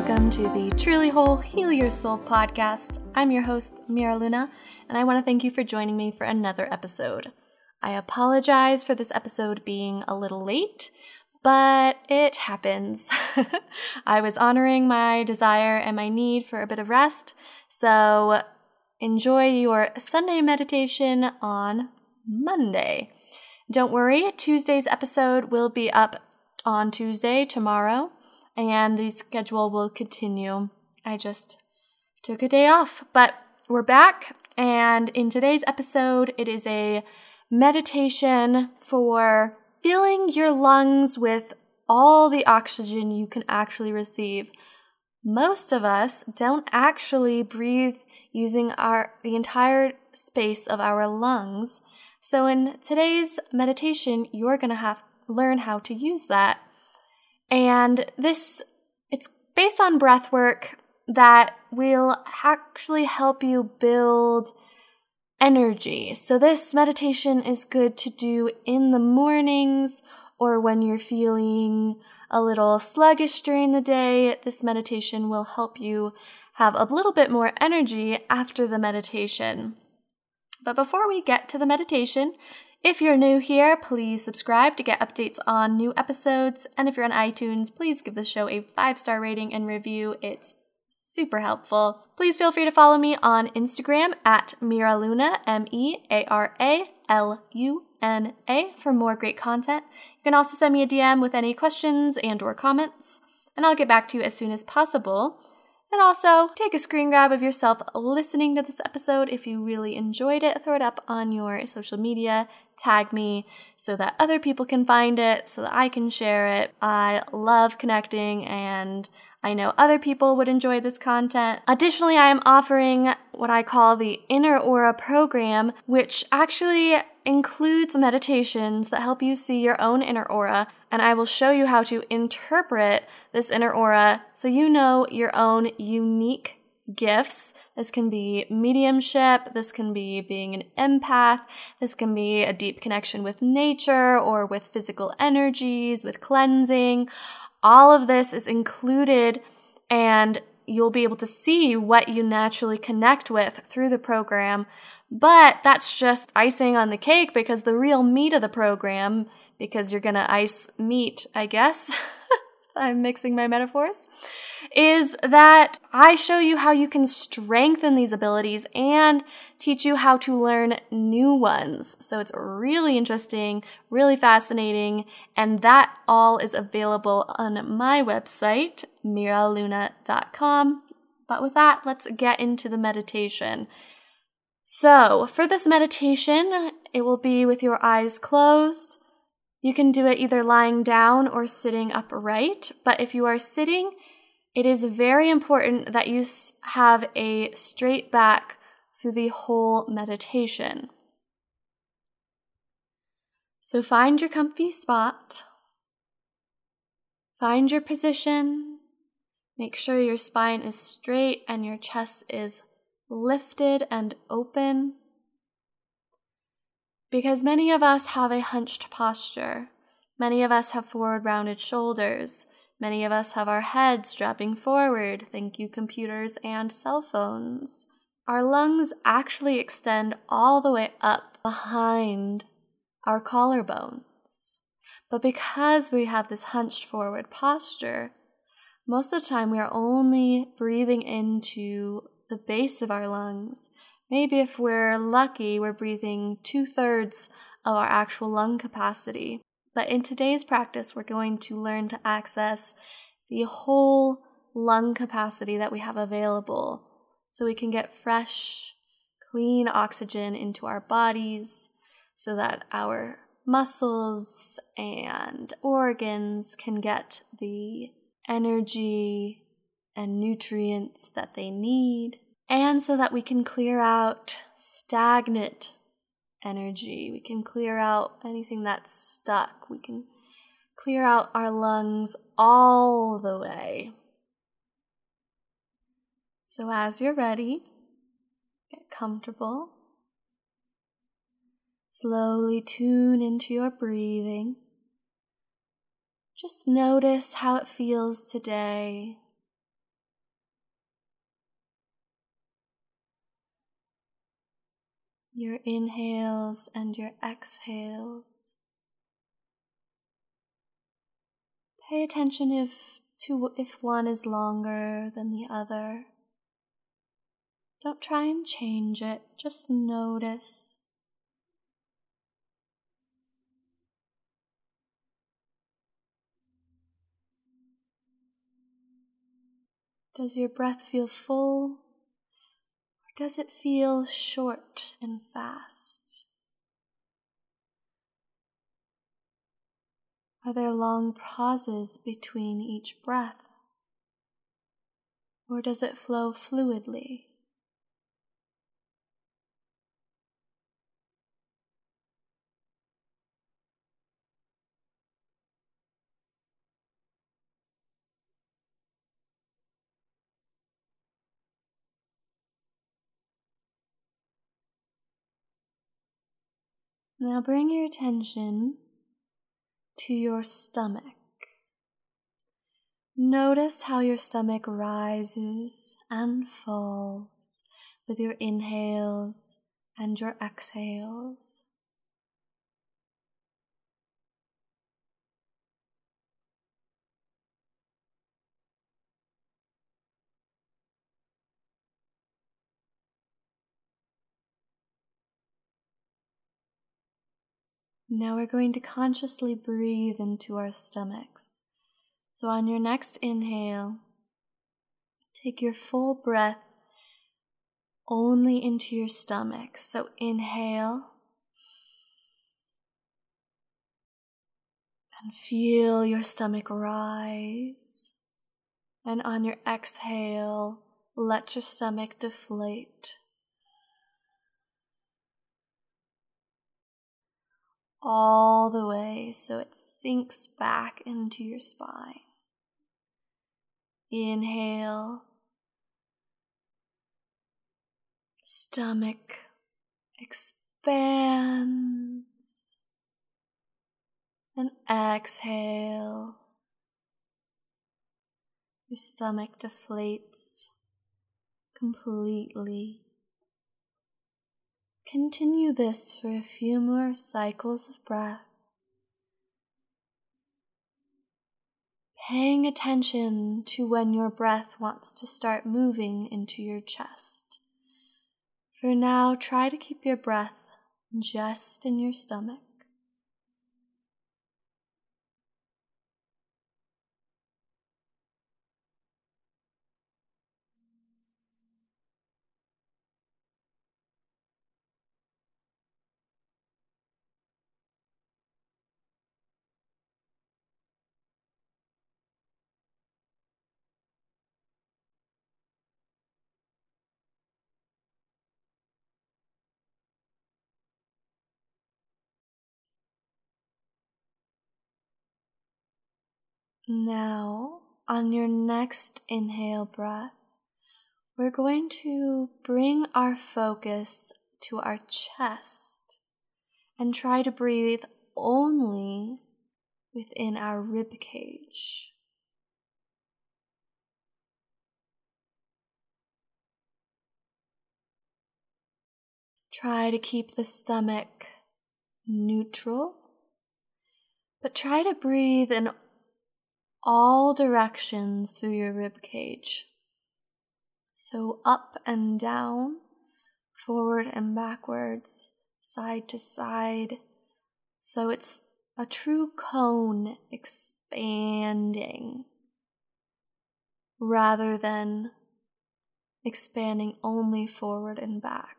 welcome to the Truly Whole Heal Your Soul podcast. I'm your host, Meara Luna, and I want to thank you for joining me for another episode. I apologize for this episode being a little late, but it happens. I was honoring my desire and my need for a bit of rest, so enjoy your Sunday meditation on Monday. Don't worry, Tuesday's episode will be up on Tuesday, tomorrow and the schedule will continue. I just took a day off, but we're back. And in today's episode, it is a meditation for filling your lungs with all the oxygen you can actually receive. Most of us don't actually breathe using our the entire space of our lungs. So in today's meditation, you're going to have learn how to use that. And this, it's based on breath work that will actually help you build energy. So, this meditation is good to do in the mornings or when you're feeling a little sluggish during the day. This meditation will help you have a little bit more energy after the meditation. But before we get to the meditation, if you're new here, please subscribe to get updates on new episodes. And if you're on iTunes, please give the show a five star rating and review. It's super helpful. Please feel free to follow me on Instagram at Meara Luna, M E A R A L U N A, for more great content. You can also send me a DM with any questions and or comments, and I'll get back to you as soon as possible. And also, take a screen grab of yourself listening to this episode. If you really enjoyed it, throw it up on your social media, tag me so that other people can find it, so that I can share it. I love connecting and I know other people would enjoy this content. Additionally, I am offering what I call the Inner Aura program, which actually includes meditations that help you see your own inner aura, and I will show you how to interpret this inner aura so you know your own unique gifts. This can be mediumship, this can be being an empath, this can be a deep connection with nature or with physical energies, with cleansing. All of this is included, and you'll be able to see what you naturally connect with through the program. But that's just icing on the cake because the real meat of the program, because you're gonna ice meat, I guess. I'm mixing my metaphors, is that I show you how you can strengthen these abilities and teach you how to learn new ones. So it's really interesting, really fascinating, and that all is available on my website, mearaluna.com. But with that, let's get into the meditation. So, for this meditation, it will be with your eyes closed you can do it either lying down or sitting upright, but if you are sitting, it is very important that you have a straight back through the whole meditation. So find your comfy spot, find your position, make sure your spine is straight and your chest is lifted and open because many of us have a hunched posture. Many of us have forward rounded shoulders. Many of us have our heads dropping forward. Thank you, computers and cell phones. Our lungs actually extend all the way up behind our collarbones. But because we have this hunched forward posture, most of the time we are only breathing into the base of our lungs Maybe if we're lucky, we're breathing two thirds of our actual lung capacity. But in today's practice, we're going to learn to access the whole lung capacity that we have available so we can get fresh, clean oxygen into our bodies so that our muscles and organs can get the energy and nutrients that they need and so that we can clear out stagnant energy. We can clear out anything that's stuck. We can clear out our lungs all the way. So, as you're ready, get comfortable. Slowly tune into your breathing. Just notice how it feels today. Your inhales and your exhales. Pay attention if to if one is longer than the other. Don't try and change it, just notice. Does your breath feel full or does it feel short and fast? Are there long pauses between each breath? Or does it flow fluidly? Now bring your attention to your stomach. Notice how your stomach rises and falls with your inhales and your exhales. Now we're going to consciously breathe into our stomachs. So on your next inhale, take your full breath only into your stomach. So inhale and feel your stomach rise. And on your exhale, let your stomach deflate. All the way so it sinks back into your spine. Inhale, stomach expands, and exhale. Your stomach deflates completely. Continue this for a few more cycles of breath. Paying attention to when your breath wants to start moving into your chest. For now, try to keep your breath just in your stomach. Now, on your next inhale breath, we're going to bring our focus to our chest and try to breathe only within our rib cage. Try to keep the stomach neutral, but try to breathe in all directions through your rib cage. So up and down, forward and backwards, side to side. So it's a true cone expanding rather than expanding only forward and back.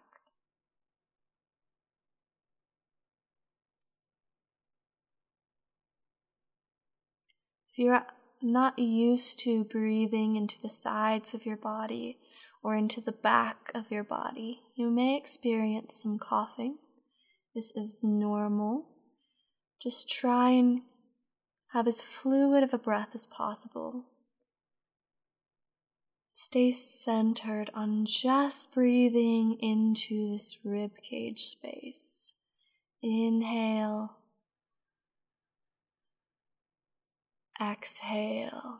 If you're not used to breathing into the sides of your body or into the back of your body, you may experience some coughing. This is normal. Just try and have as fluid of a breath as possible. Stay centered on just breathing into this rib cage space. Inhale. Exhale.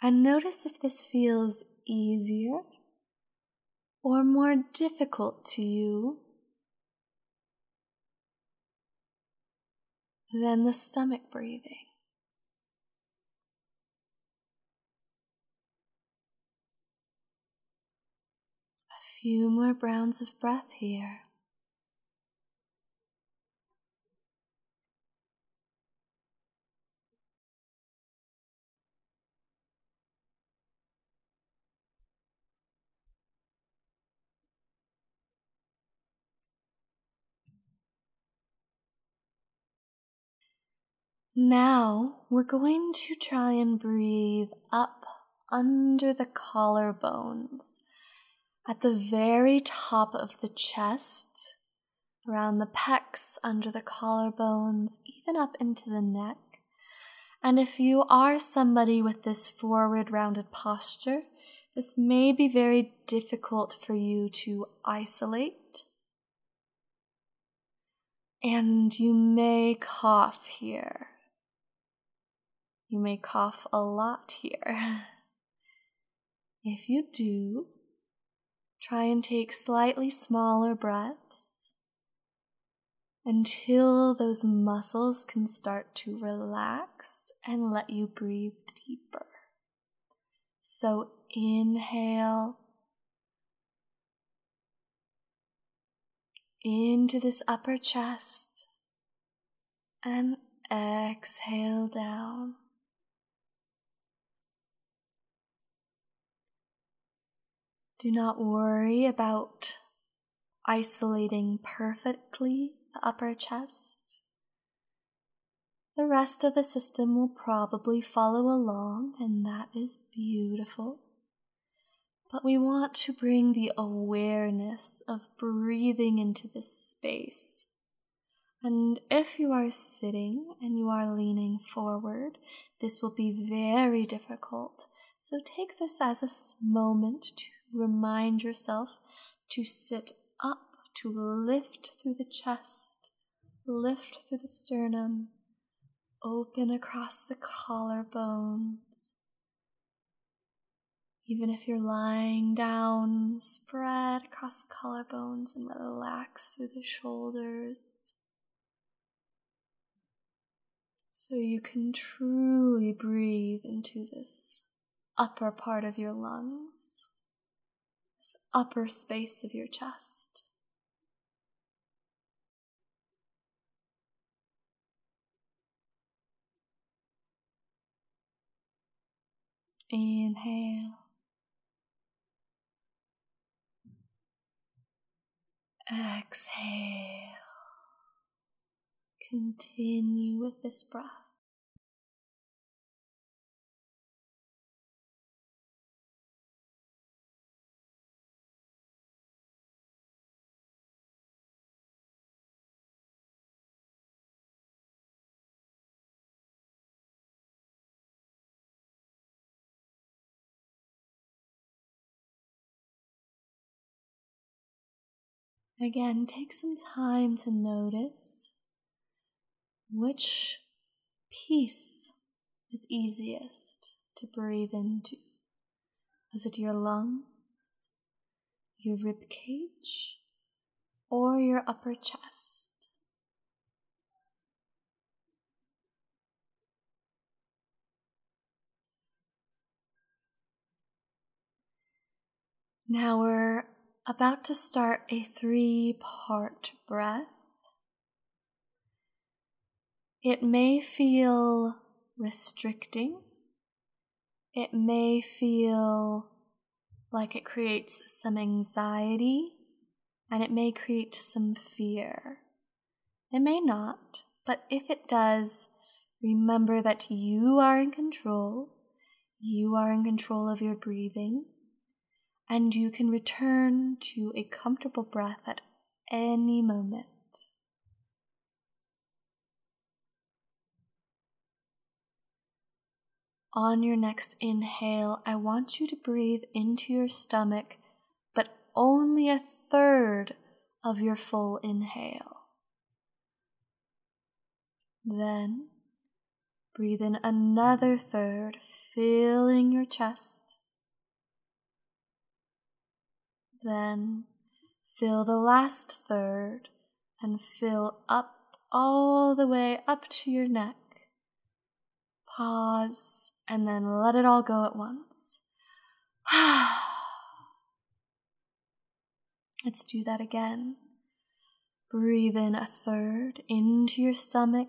And notice if this feels easier or more difficult to you than the stomach breathing. Few more rounds of breath here. Now we're going to try and breathe up under the collarbones, at the very top of the chest, around the pecs, under the collarbones, even up into the neck. And if you are somebody with this forward rounded posture, this may be very difficult for you to isolate. And you may cough here. You may cough a lot here. If you do, try and take slightly smaller breaths until those muscles can start to relax and let you breathe deeper. So inhale into this upper chest and exhale down. Do not worry about isolating perfectly the upper chest. The rest of the system will probably follow along, and that is beautiful. But we want to bring the awareness of breathing into this space. And if you are sitting and you are leaning forward, this will be very difficult. So take this as a moment to remind yourself to sit up, to lift through the chest, lift through the sternum, open across the collarbones. Even if you're lying down, spread across the collarbones and relax through the shoulders. So you can truly breathe into this upper part of your lungs this upper space of your chest. Inhale. Exhale. Continue with this breath. Again, take some time to notice which piece is easiest to breathe into. Is it your lungs, your rib cage, or your upper chest? Now we're about to start a three part breath. It may feel restricting. It may feel like it creates some anxiety and it may create some fear. It may not, but if it does, remember that you are in control. You are in control of your breathing and you can return to a comfortable breath at any moment. On your next inhale, I want you to breathe into your stomach, but only a third of your full inhale. Then, Breathe in another third, filling your chest. Then fill the last third and fill up all the way up to your neck. Pause and then let it all go at once. Let's do that again. Breathe in a third into your stomach,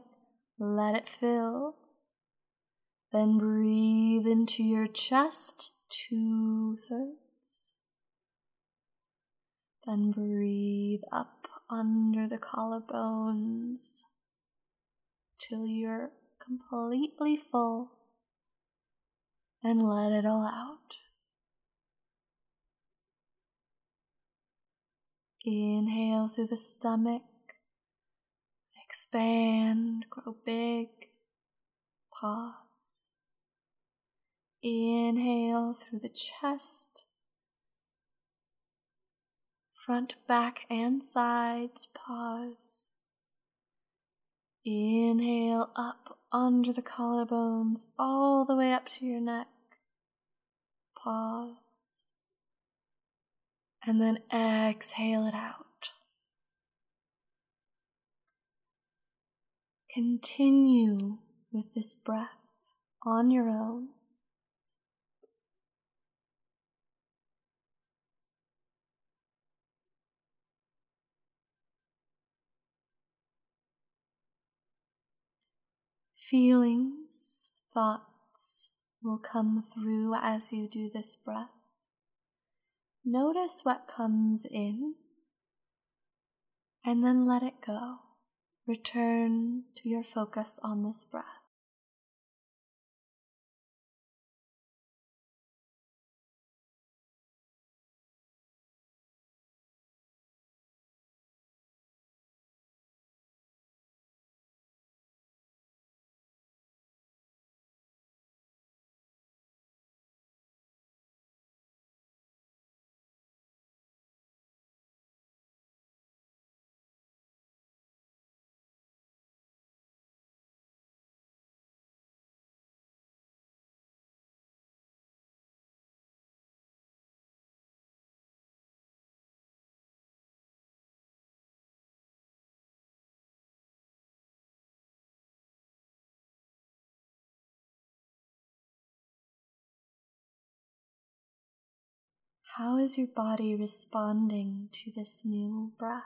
let it fill. Then breathe into your chest, two thirds. Then breathe up under the collarbones till you're completely full and let it all out. Inhale through the stomach, expand, grow big, pause. Inhale through the chest, front, back, and sides. Pause. Inhale up under the collarbones, all the way up to your neck. Pause. And then exhale it out. Continue with this breath on your own. Feelings, thoughts will come through as you do this breath. Notice what comes in and then let it go. Return to your focus on this breath. How is your body responding to this new breath?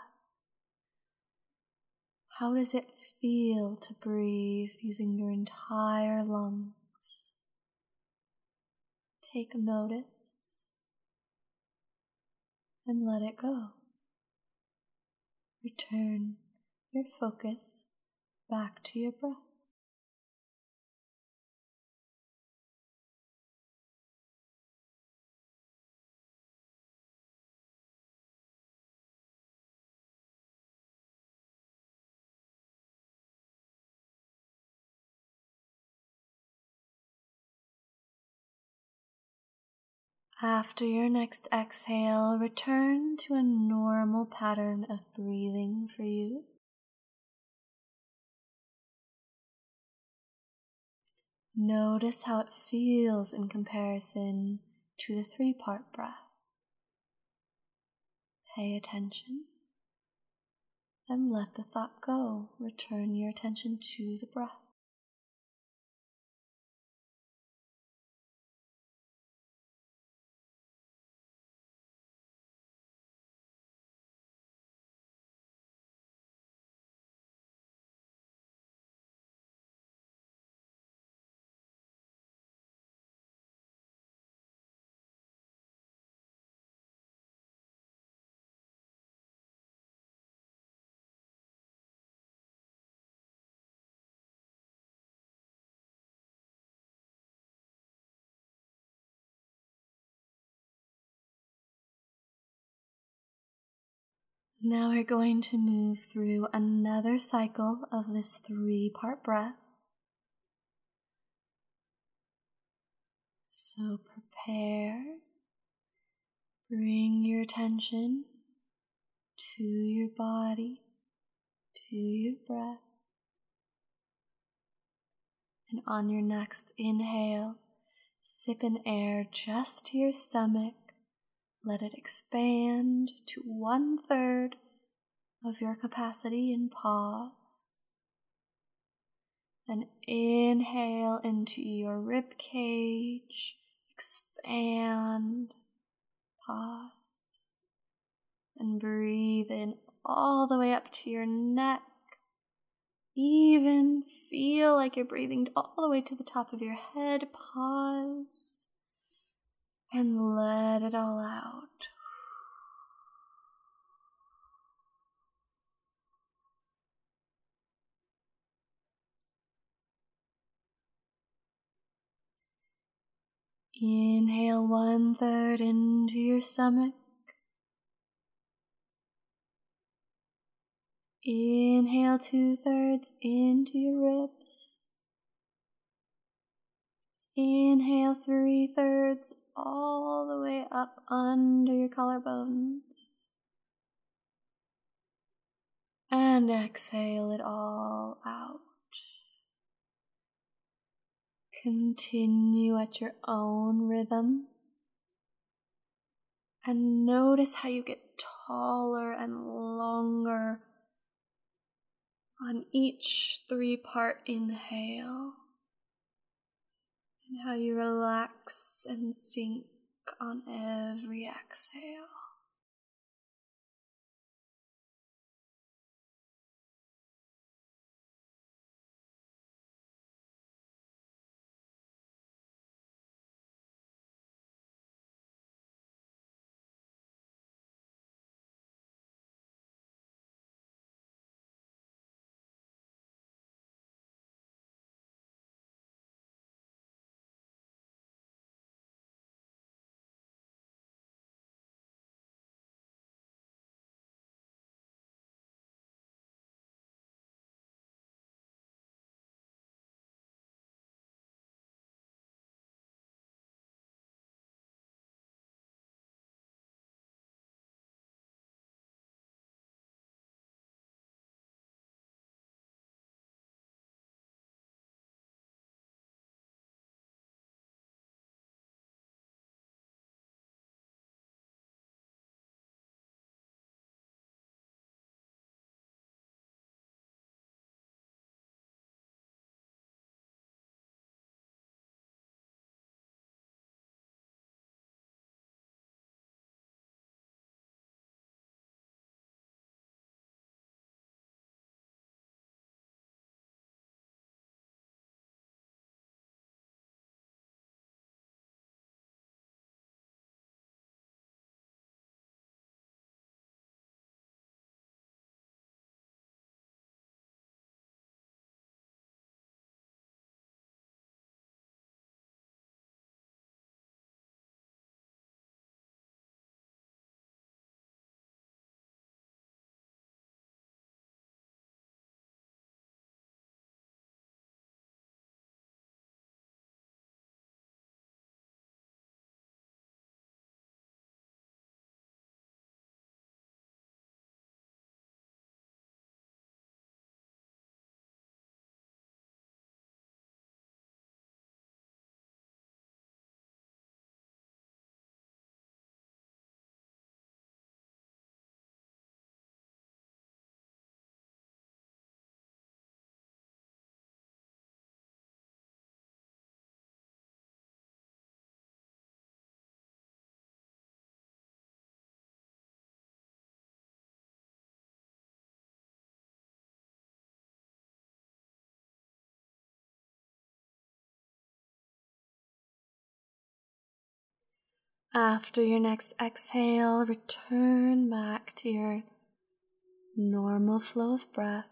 How does it feel to breathe using your entire lungs? Take notice and let it go. Return your focus back to your breath. After your next exhale, return to a normal pattern of breathing for you. Notice how it feels in comparison to the three part breath. Pay attention and let the thought go. Return your attention to the breath. Now we're going to move through another cycle of this three part breath. So prepare, bring your attention to your body, to your breath. And on your next inhale, sip in air just to your stomach. Let it expand to one third of your capacity and pause. Then inhale into your rib cage, expand, pause, and breathe in all the way up to your neck. Even feel like you're breathing all the way to the top of your head. Pause and let it all out. Inhale one third into your stomach. Inhale two thirds into your ribs. Inhale three thirds all the way up under your collarbones. And exhale it all out. Continue at your own rhythm. And notice how you get taller and longer on each three part inhale. How you relax and sink on every exhale. After your next exhale, return back to your normal flow of breath.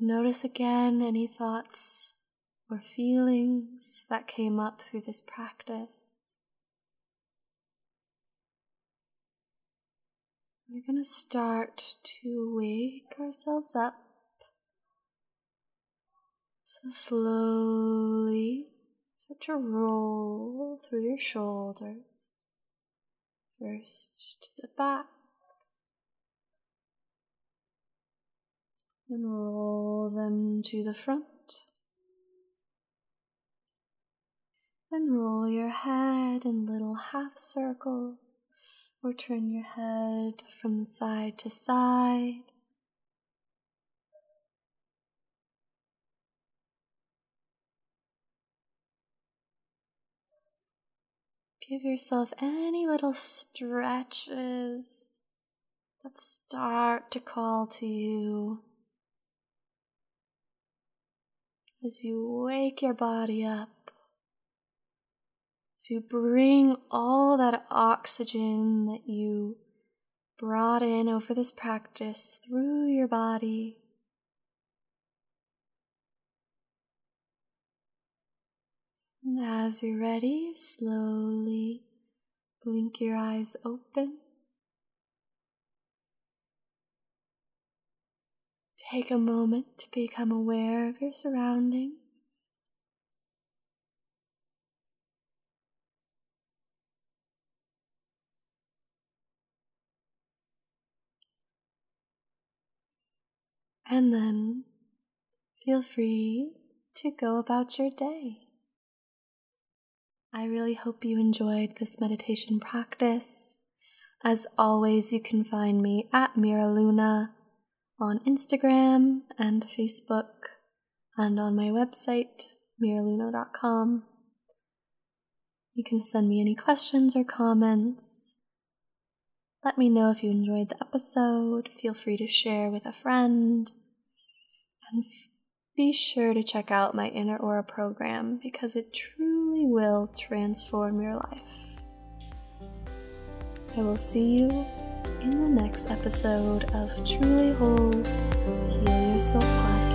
Notice again any thoughts or feelings that came up through this practice. we're going to start to wake ourselves up. So slowly start to roll through your shoulders. First to the back. And roll them to the front. And roll your head in little half circles or turn your head from side to side. Give yourself any little stretches that start to call to you as you wake your body up. So bring all that oxygen that you brought in over this practice through your body. And as you're ready, slowly blink your eyes open. Take a moment to become aware of your surroundings. And then feel free to go about your day. I really hope you enjoyed this meditation practice. As always, you can find me at Meara Luna on Instagram and Facebook and on my website, mearaluna.com. You can send me any questions or comments. Let me know if you enjoyed the episode. Feel free to share with a friend. And be sure to check out my Inner Aura program because it truly will transform your life. I will see you in the next episode of Truly Whole Heal Your Soul podcast.